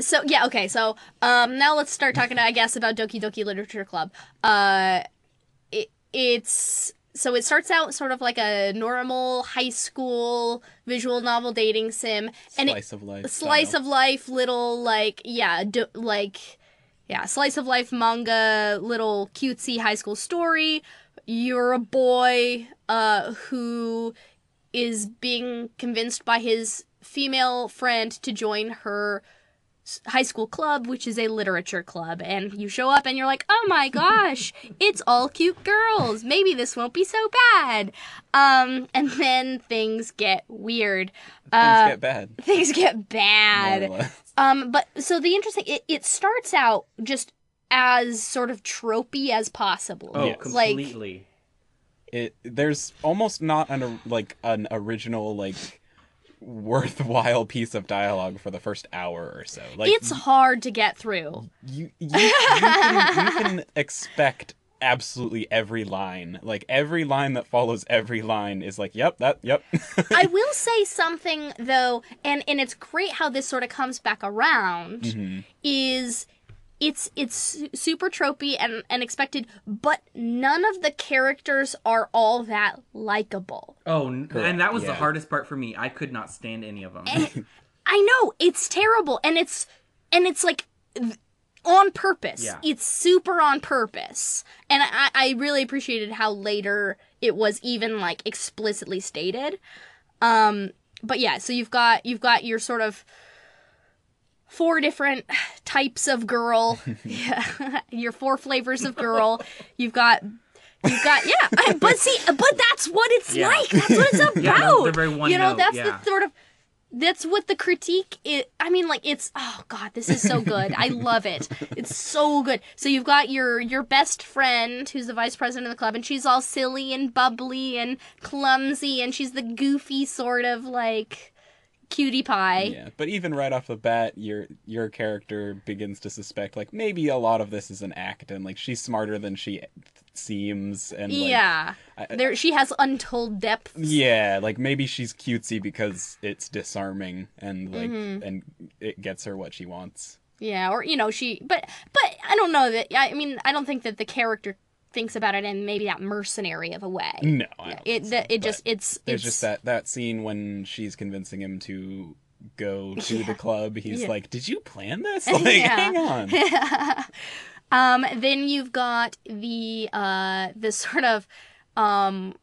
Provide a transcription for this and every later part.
so yeah, okay. So um, now let's start talking, I guess, about Doki Doki Literature Club. Uh, it, it's so it starts out sort of like a normal high school visual novel dating sim, and it, Slice of life. slice style. of life little like yeah do, like yeah slice of life manga little cutesy high school story you're a boy uh who is being convinced by his female friend to join her high school club which is a literature club and you show up and you're like oh my gosh it's all cute girls maybe this won't be so bad um and then things get weird Things uh, get bad. things get bad. Um, but so the interesting, it, it starts out just as sort of tropey as possible. Oh, Yes. Like- completely. It there's almost not an like an original like worthwhile piece of dialogue for the first hour or so. Like it's hard to get through. you you, you, can, you can expect absolutely every line. Like every line that follows every line is like, yep, that, yep. I will say something though, and and it's great how this sort of comes back around. Mhm. Is it's it's super tropey and, and expected, but none of the characters are all that likable. Oh, Correct, and that was the hardest part for me. I could not stand any of them. I know it's terrible, and it's and it's like on purpose. Yeah. It's super on purpose, and I I really appreciated how later it was even like explicitly stated. Um, but yeah, so you've got you've got your sort of four different types of girl, yeah, your four flavors of girl. You've got. You've got yeah, but see, but that's what it's Yeah. like. That's what it's about. Yeah, they're very one you know, note, that's yeah. the sort of that's what the critique is i mean like it's oh god this is so good i love it it's so good so you've got your your best friend who's the vice president of the club and she's all silly and bubbly and clumsy and she's the goofy sort of like cutie pie yeah, but even right off the bat, your your character begins to suspect like maybe a lot of this is an act, and like she's smarter than she seems, and like, yeah I- there she has untold depths Yeah, like maybe she's cutesy because it's disarming and like Mhm. and it gets her what she wants. yeah or you know she but but i don't know that i mean i don't think that the character thinks about it in maybe that mercenary of a way No, it so, it just it's there's it's just that that scene when she's convincing him to go to Yeah. the club. He's Yeah. like, "Did you plan this? Like, Yeah. hang on." um, then you've got the uh, the sort of um,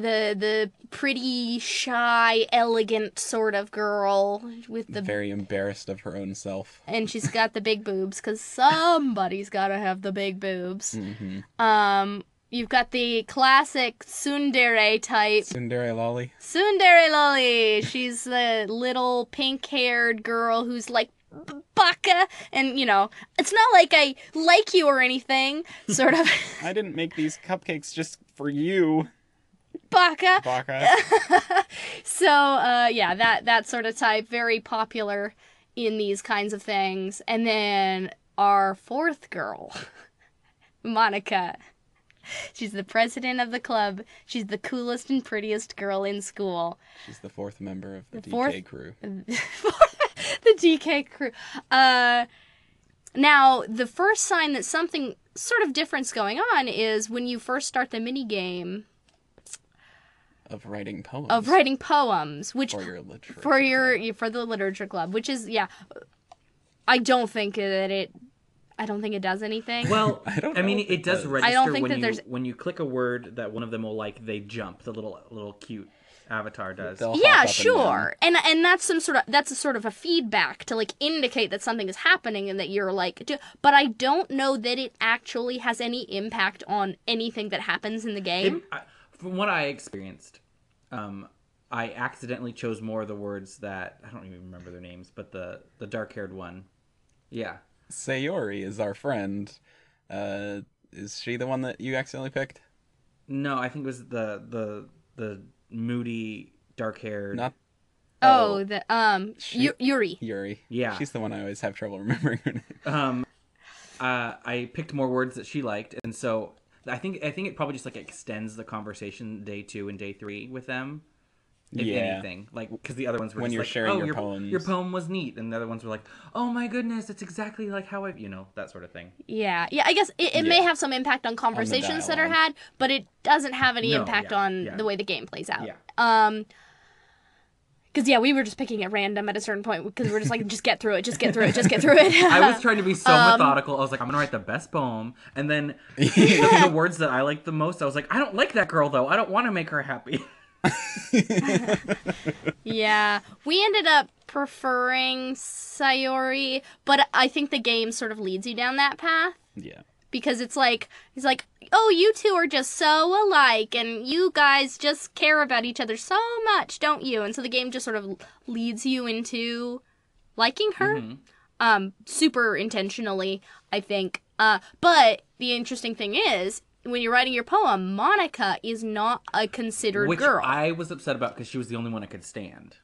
the the pretty shy, elegant sort of girl with the Very embarrassed of her own self. and she's got the big boobs because somebody's got to have the big boobs. hmm Um, you've got the classic tsundere type. Tsundere Lolly. Tsundere Lolly. She's the little pink-haired girl who's like baka, and you know, it's not like I like you or anything. Sort of I didn't make these cupcakes just for you, baka. Baka. So, uh, yeah, that that sort of type, very popular in these kinds of things. And then our fourth girl, Monika. She's the president of the club. She's the coolest and prettiest girl in school. She's the fourth member of the, The DK fourth- crew. the DK crew. Uh, now, the first sign that something sort of different's going on is when you first start the mini game Of writing poems. of writing poems, which for your literature. for your for the literature club, which is yeah. I don't think that it. I don't think it does anything. Well, I don't I mean, it it does does. register I don't think when that you there's- when you click a word that one of them will like. They jump. The little little cute avatar does. They'll yeah, up and sure, and, and that's some sort of that's a sort of a feedback to like indicate that something is happening and that you're like, do, but I don't know that it actually has any impact on anything that happens in the game. It- I- from what I experienced, um, I accidentally chose more of the words that I don't even remember their names, but the the dark haired one. Yeah. Sayori is our friend. Uh, is she the one that you accidentally picked? No, I think it was the the the moody dark haired. Not oh, the um She- Yu- Yuri. Yuri. Yeah. She's the one I always have trouble remembering her name. um uh, I picked more words that she liked, and so I think I think it probably just like extends the conversation day two and day three with them. if Yeah. anything. Like because the other ones were When just you're like, sharing oh, your your poems." your poem was neat, and the other ones were like, oh my goodness, it's exactly like how I, you know, that sort of thing. Yeah, yeah. I guess it, it may have some impact on conversations that are had, but it doesn't have any No, impact yeah, on yeah. the way the game plays out. Yeah. Um. Because yeah, we were just picking at random at a certain point because we're just like, just get through it, just get through it, just get through it. I was trying to be so Um, methodical. I was like, I'm gonna write the best poem, and then the, the words that I liked the most, I was like, I don't like that girl though. I don't want to make her happy. yeah, we ended up preferring Sayori, but I think the game sort of leads you down that path. Yeah. Because it's like he's like oh you two are just so alike and you guys just care about each other so much don't you? And so the game just sort of leads you into liking her um super intentionally i think. Uh but the interesting thing is when you're writing your poem monika is not a considered Which girl. I was upset about because she was the only one I could stand.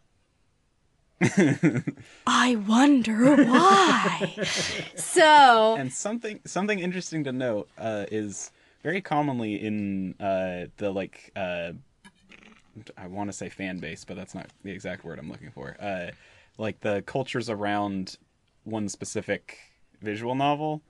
I wonder why so And something something interesting to note uh, is very commonly in uh, the like uh, I want to say fan base, but that's not the exact word I'm looking for. Uh, like the cultures around one specific visual novel,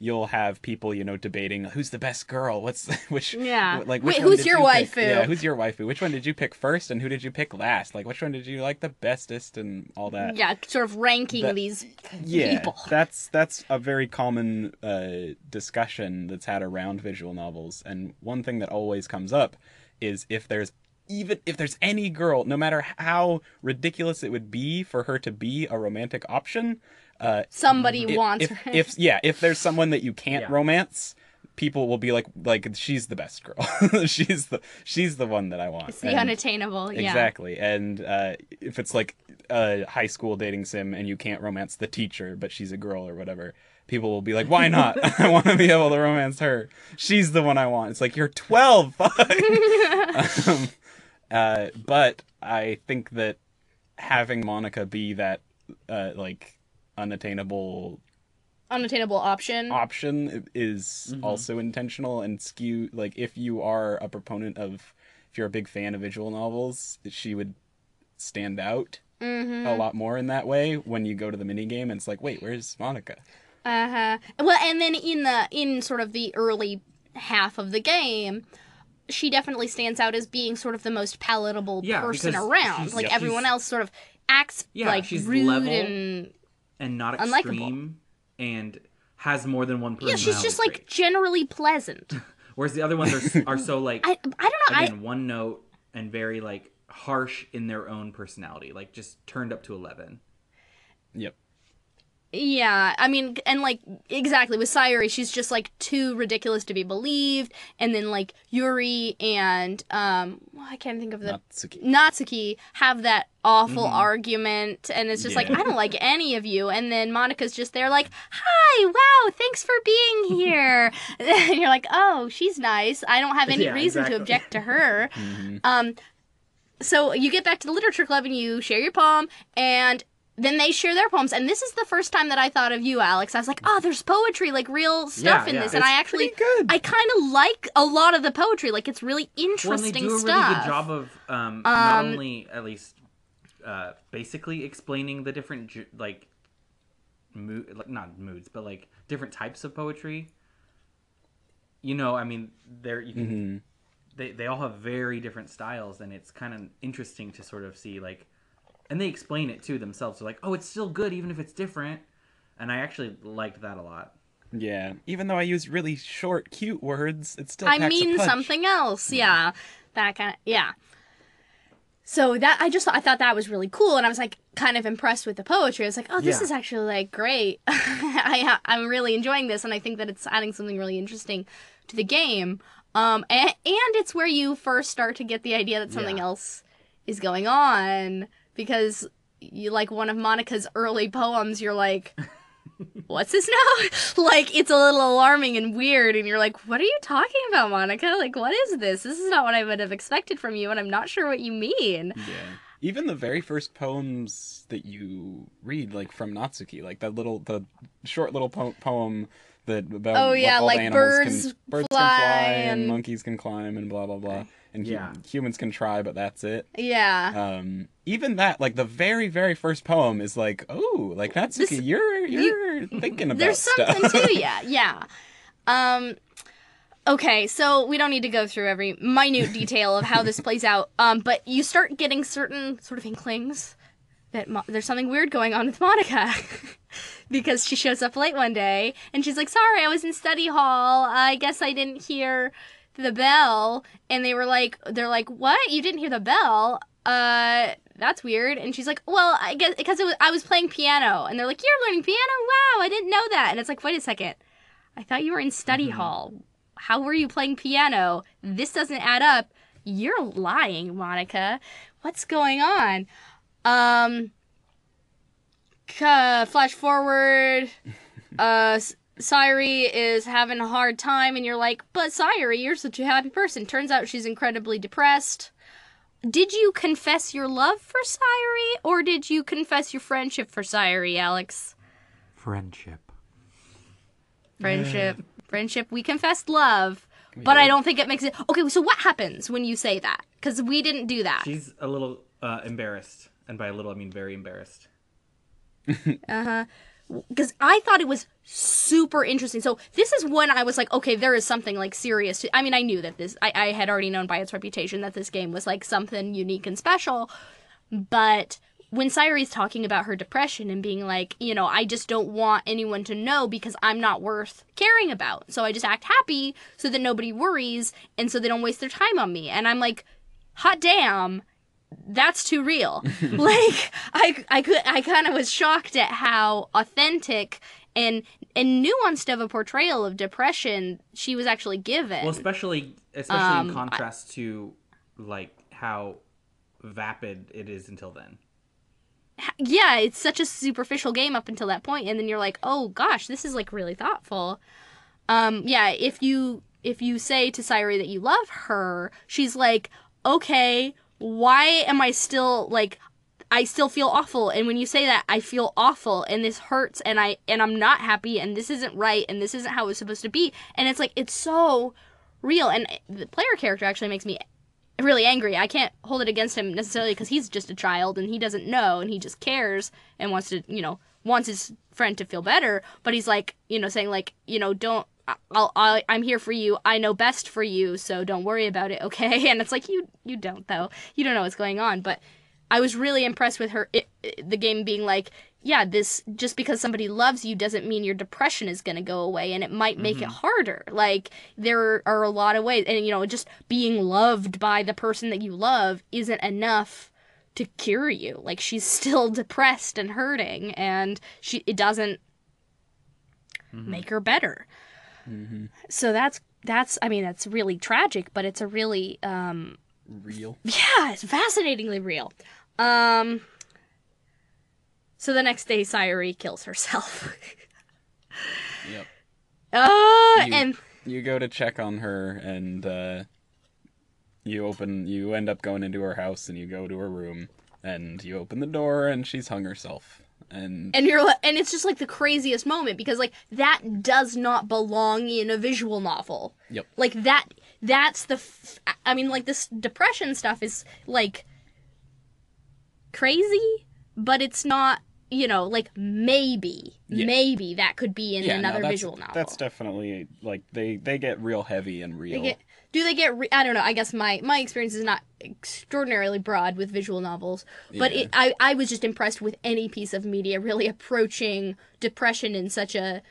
you'll have people you know debating who's the best girl. What's which? Yeah. Like which one who's your you pick? waifu? Yeah, who's your waifu? Which one did you pick first, and who did you pick last? Like which one did you like the bestest, and all that yeah sort of ranking That- these yeah, people that's that's a very common uh, discussion that's had around visual novels, and one thing that always comes up is if there's even if there's any girl, no matter how ridiculous it would be for her to be a romantic option, uh, somebody if, wants if, her if yeah, if there's someone that you can't Yeah. romance, people will be like like she's the best girl, she's the she's the one that I want. it's the And- unattainable yeah Exactly. And uh, if it's like a high school dating sim and you can't romance the teacher, but she's a girl or whatever, people will be like, why not? I want to be able to romance her. She's the one I want. It's like, you're 12. Fuck. um, uh, but I think that having Monika be that, uh, like, unattainable unattainable option option is also intentional and skew like if you are a proponent of if you're a big fan of visual novels she would stand out mm-hmm. a lot more in that way when you go to the mini game and it's like wait where's monika Uh-huh. Well, and then in the in sort of the early half of the game, she definitely stands out as being sort of the most palatable Yeah, person around. Like yeah, everyone else sort of acts Yeah, like she's rude level. and and not Unlikable. extreme and has more than one yeah, personality. she's just like trait. generally pleasant. whereas the other ones are are so like I I don't know. I one note and very like harsh in their own personality, like just turned up to eleven. yep Yeah, I mean, and like exactly with Sayuri, she's just like too ridiculous to be believed, and then like Yuri and um, well, I can't think of the Natsuki. Natsuki have that awful argument, and it's just like I don't like any of you, and then Monika's just there like, "Hi, wow, thanks for being here," and you're like, "Oh, she's nice. I don't have any Yeah, reason to object to her." Mhm. Um, so you get back to the literature club and you share your poem, and then they share their poems. And this is the first time that I thought of you, Alex. I was like, oh, there's poetry, like real stuff Yeah, in yeah. this. And It's I actually, good. I kind of like a lot of the poetry. Like it's really interesting Well, interesting they do a really stuff. good job of um, not Um, only at least uh, basically explaining the different like mood, like not moods, but like different types of poetry. You know, I mean, there you can Mhm. they they all have very different styles, and it's kind of interesting to sort of see like, and they explain it too themselves. They're like, oh, it's still good even if it's different, and I actually liked that a lot. yeah even though i use really short cute words it still I packs a mean punch. something else. Yeah. That kind of, yeah. So that I just I thought that was really cool, and I was like kind of impressed with the poetry. I was like, oh, this Yeah. is actually like great. I I'm really enjoying this, and I think that it's adding something really interesting to the game. Um, and, and it's where you first start to get the idea that something Yeah. else is going on because you like one of Monika's early poems. You're like. What's this now? like it's a little alarming and weird, and you're like, "What are you talking about, Monika? Like, what is this? This is not what I would have expected from you, and I'm not sure what you mean." Yeah. Even the very first poems that you read, like from Natsuki, like that little, the short little po- poem that about Oh, yeah, like animals birds can, birds fly can fly and- and monkeys can climb and blah blah blah and hu- Yeah. humans can try but that's it Yeah. um even that like the very very first poem is like oh like that's This- you're you're thinking about it. There's something stuff to yeah, yeah. Um okay, so we don't need to go through every minute detail of how this plays out. Um but you start getting certain sort of inklings that Mo- there's something weird going on with Monika. because she shows up late one day and she's like, "Sorry, I was in study hall. I guess I didn't hear the bell." And they were like they're like, "What? You didn't hear the bell?" Uh that's weird. And she's like, "Well, I guess because was, I was playing piano." And they're like, "You're learning piano? Wow, I didn't know that." And it's like, "Wait a second. I thought you were in study hall. How were you playing piano? This doesn't add up. You're lying, Monika. What's going on?" Um uh, flash forward. Uh, Sayuri is having a hard time, and you're like, but Sayuri, you're such a happy person. Turns out she's incredibly depressed. Did you confess your love for Sayuri, or did you confess your friendship for Sayuri, Alex? Friendship. Friendship. Friendship. We confessed love, but I don't think it makes it. Okay, so what happens when you say that? Because we didn't do that. She's a little uh, embarrassed, and by a little I mean very embarrassed. because I thought it was super interesting. So this is when I was like, okay, there is something like serious. To, I mean, I knew that this. I, I had already known by its reputation that this game was like something unique and special. But when Sayuri's talking about her depression and being like, you know, I just don't want anyone to know because I'm not worth caring about. So I just act happy so that nobody worries and so they don't waste their time on me. And I'm like, hot damn that's too real. like I I could I kind of was shocked at how authentic and and nuanced of a portrayal of depression she was actually given. Well, especially especially Um, in contrast to like how vapid it is until then. yeah, it's such a superficial game up until that point and then you're like, "Oh gosh, this is like really thoughtful." Um yeah, if you if you say to Sayuri that you love her, she's like, "Okay, why am I still like I still feel awful and when you say that I feel awful and this hurts and I and I'm not happy and this isn't right and this isn't how it's supposed to be and it's like it's so real and the player character actually makes me really angry. I can't hold it against him necessarily because he's just a child and he doesn't know and he just cares and wants to, you know, wants his friend to feel better. But he's like, you know, saying like, you know, don't. I'll, I'll, I'm here for you. I know best for you, so don't worry about it, okay? And it's like you, you don't though. You don't know what's going on. But I was really impressed with her. It, it- the game being like, yeah, this just because somebody loves you doesn't mean your depression is going to go away, and it might make it mm-hmm. harder. Like there are a lot of ways, and you know, just being loved by the person that you love isn't enough to cure you. Like she's still depressed and hurting, and she it doesn't mm-hmm. make her better. So that's that's I mean that's really tragic, but it's a really um real yeah, it's fascinatingly real. Um so the next day Sayuri kills herself. yep uh You- and you go to check on her and uh you open you end up going into her house and you go to her room and you open the door and she's hung herself and and you're and it's just like the craziest moment because like that does not belong in a visual novel. Yep. Like that that's the f- I mean like this depression stuff is like crazy, but it's not, you know, like maybe Yeah. maybe that could be in yeah, another that's, visual novel. that's definitely like they they get real heavy and real They get, do they get? Re- I don't know. I guess my my experience is not extraordinarily broad with visual novels, but Yeah. it, I I was just impressed with any piece of media really approaching depression in such a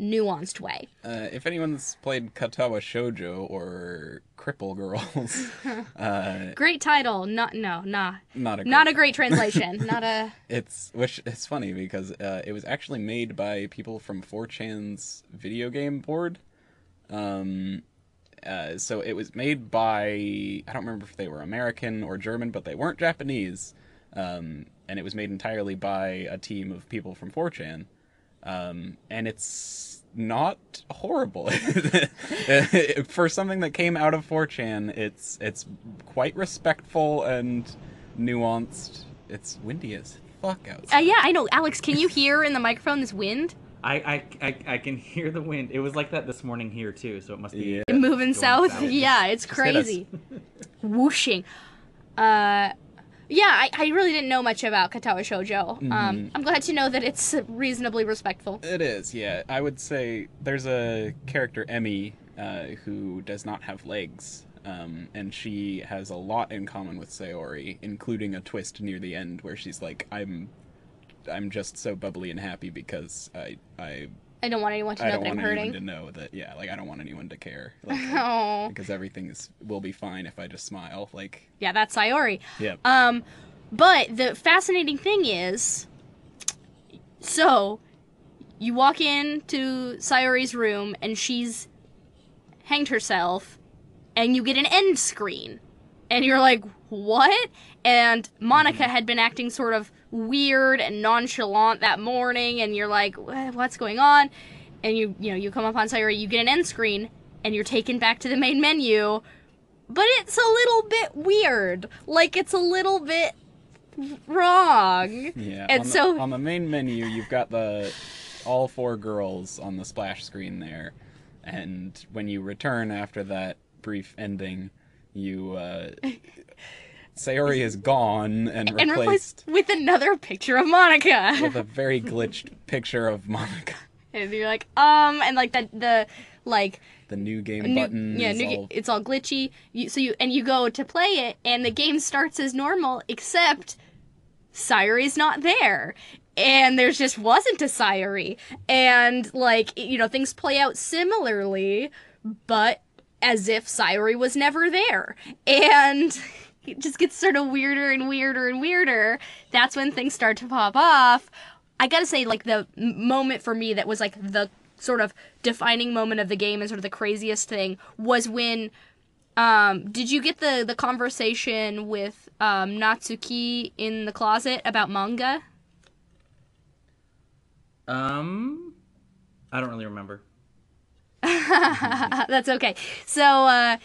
nuanced way. Uh, if anyone's played Katawa Shoujo or Cripple Girls, uh, Great title. Not no nah. not a Not a great- great translation. not a. It's which it's funny because uh, it was actually made by people from 4chan's video game board. Um, uh, so it was made by I don't remember if they were American or German, but they weren't Japanese. Um, and it was made entirely by a team of people from 4chan. Um, and it's not horrible for something that came out of 4chan. It's it's quite respectful and nuanced. It's windy as fuck outside. Uh, yeah, I know. Alex, can you hear in the microphone this wind? I, I, I, I can hear the wind. It was like that this morning here too, so it must be Yeah. moving south. south. Yeah, it's crazy. Whooshing. Uh, yeah, I, I really didn't know much about Katawa Shoujo. Mm-hmm. Um, I'm glad to know that it's reasonably respectful. It is, yeah. I would say there's a character, Emi, uh, who does not have legs. Um, and she has a lot in common with Sayori, including a twist near the end where she's like, "I'm, I'm just so bubbly and happy because I, I, I don't want anyone to I know don't that I'm want anyone hurting. to know that, yeah, like I don't want anyone to care, like, Oh, because everything is will be fine if I just smile, like, yeah, that's Sayori. yeah, Um, but the fascinating thing is, so you walk into Sayori's room and she's hanged herself, and you get an end screen, and you're like, what? And Monika had been acting sort of weird and nonchalant that morning, and you're like, what's going on? And you, you know, you come up on Sayori, you get an end screen, and you're taken back to the main menu, but it's a little bit weird. Like it's a little bit wrong. yeah. and on the, so- on the main menu, you've got the all four girls on the splash screen there, and when you return after that brief ending, you uh, Sayori is gone and And replaced replaced with another picture of Monika. with a very glitched picture of Monika. and you're like, um, and like the the like The new game new, button yeah, new, all it's all glitchy. You, so you and you go to play it, and the game starts as normal, except Sayori's not there. And there's just wasn't a Sayori. And like, you know, things play out similarly, but as if Sayori was never there. And it just gets sort of weirder and weirder and weirder. That's when things start to pop off. I gotta say, like, the moment for me that was like the sort of defining moment of the game and sort of the craziest thing was when um, did you get the the conversation with um, Natsuki in the closet about manga? Um, I don't really remember. That's okay. So uh,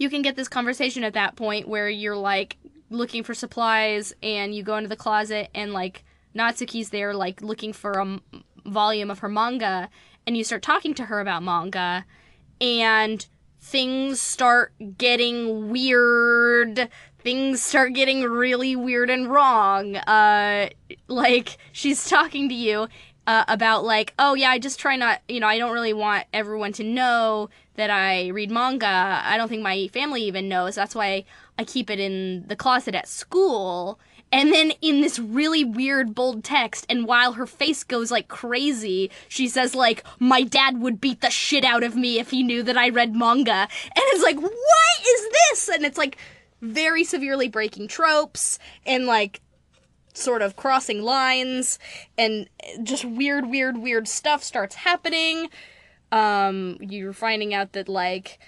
you can get this conversation at that point where you're like looking for supplies and you go into the closet and like Natsuki's there like looking for a m- volume of her manga and you start talking to her about manga and things start getting weird. Things start getting really weird and wrong. Uh like she's talking to you uh, about like oh yeah i just try not you know i don't really want everyone to know that i read manga. I don't think my family even knows. That's why i keep it in the closet at school. And then in this really weird bold text and while her face goes like crazy she says like my dad would beat the shit out of me if he knew that i read manga. And it's like what is this? And it's like very severely breaking tropes and like sort of crossing lines and just weird weird weird stuff starts happening um you're finding out that like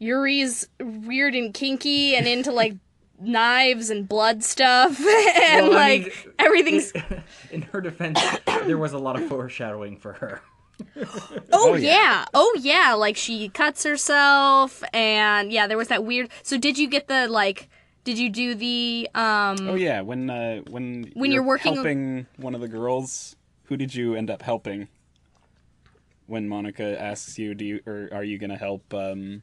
Yuri's weird and kinky and into like knives and blood stuff and Well, I like mean, everything's In her defense, there was a lot of foreshadowing for her. Oh, Oh, yeah. yeah. Oh yeah, like she cuts herself and yeah, there was that weird So did you get the like did you do the um Oh yeah, when uh, when When you're working- helping one of the girls, who did you end up helping? When Monika asks you, "Do you or are you gonna help um,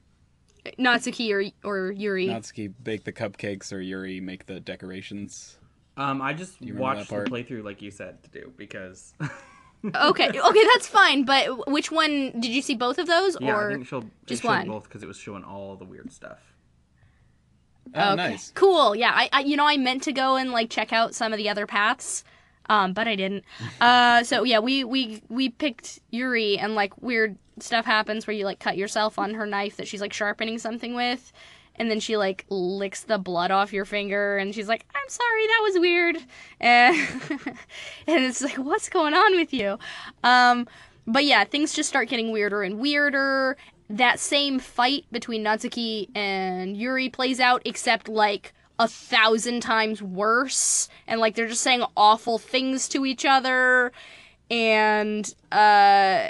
Natsuki or or Yuri? Natsuki bake the cupcakes or Yuri make the decorations?" Um, I just watched that the playthrough like you said to do because okay. Okay, that's fine, but which one did you see both of those yeah, or I think she'll just one? both because it was showing all the weird stuff. Oh, Okay. nice. Cool. Yeah, I, I you know I meant to go and like check out some of the other paths, um, but I didn't. Uh, so yeah, we we we picked Yuri, and like weird stuff happens where you like cut yourself on her knife that she's like sharpening something with, and then she like licks the blood off your finger, and she's like, "I'm sorry, that was weird," and and it's like, "What's going on with you?" Um, but yeah, things just start getting weirder and weirder. That same fight between Natsuki and Yuri plays out, except like a thousand times worse. And like they're just saying awful things to each other. And uh,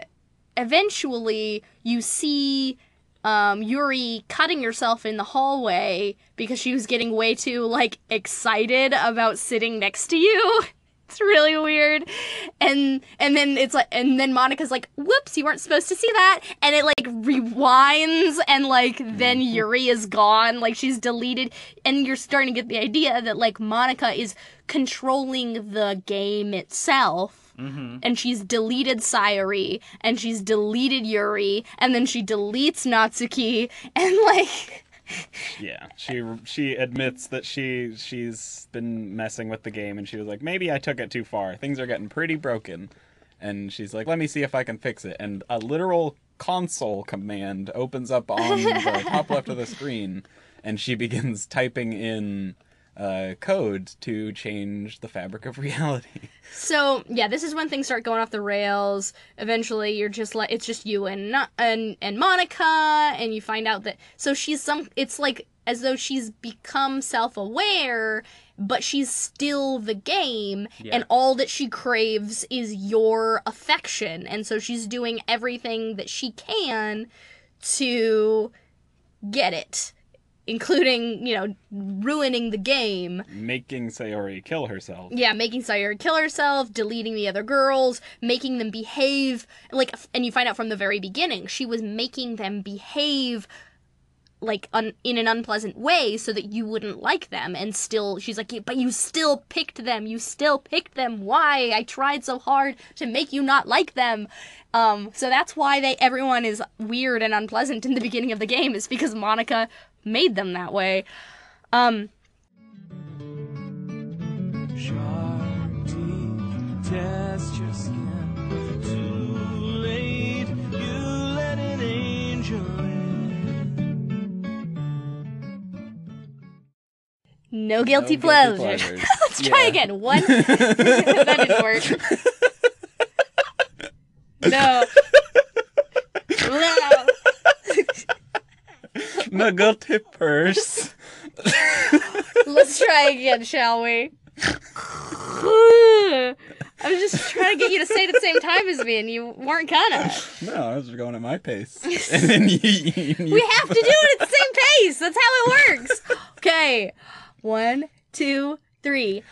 eventually you see um, Yuri cutting herself in the hallway because she was getting way too like excited about sitting next to you. it's really weird. And and then it's like and then Monika's like, "Whoops, you weren't supposed to see that." And it like rewinds and like then mm-hmm. Yuri is gone, like she's deleted. And you're starting to get the idea that like Monika is controlling the game itself. Mm-hmm. And she's deleted Sayori, and she's deleted Yuri, and then she deletes Natsuki, and like Yeah, she she admits that she she's been messing with the game, and she was like, maybe I took it too far. Things are getting pretty broken, and she's like, let me see if I can fix it. And a literal console command opens up on the top left of the screen, and she begins typing in uh, code to change the fabric of reality. So yeah, this is when things start going off the rails. Eventually, you're just like it's just you and Na- and and Monika, and you find out that so she's some. It's like as though she's become self-aware, but she's still the game, Yeah. and all that she craves is your affection, and so she's doing everything that she can to get it, including you know ruining the game. Making Sayori kill herself. Yeah, making Sayori kill herself, deleting the other girls, making them behave like and you find out from the very beginning she was making them behave like un, in an unpleasant way so that you wouldn't like them and still she's like but you still picked them you still picked them why i tried so hard to make you not like them um so that's why they everyone is weird and unpleasant in the beginning of the game is because monika made them that way um test your skin. Too late, you let an angel in. no guilty, No guilty pleasure pleasures. let's try Yeah. again one that didn't work no No. Guilty purse. Let's try again, shall we? I was just trying to get you to say it at the same time as me, and you weren't gonna. No, I was going at my pace. and then you, you, you We have to do it at the same pace. That's how it works. Okay. One, two, three.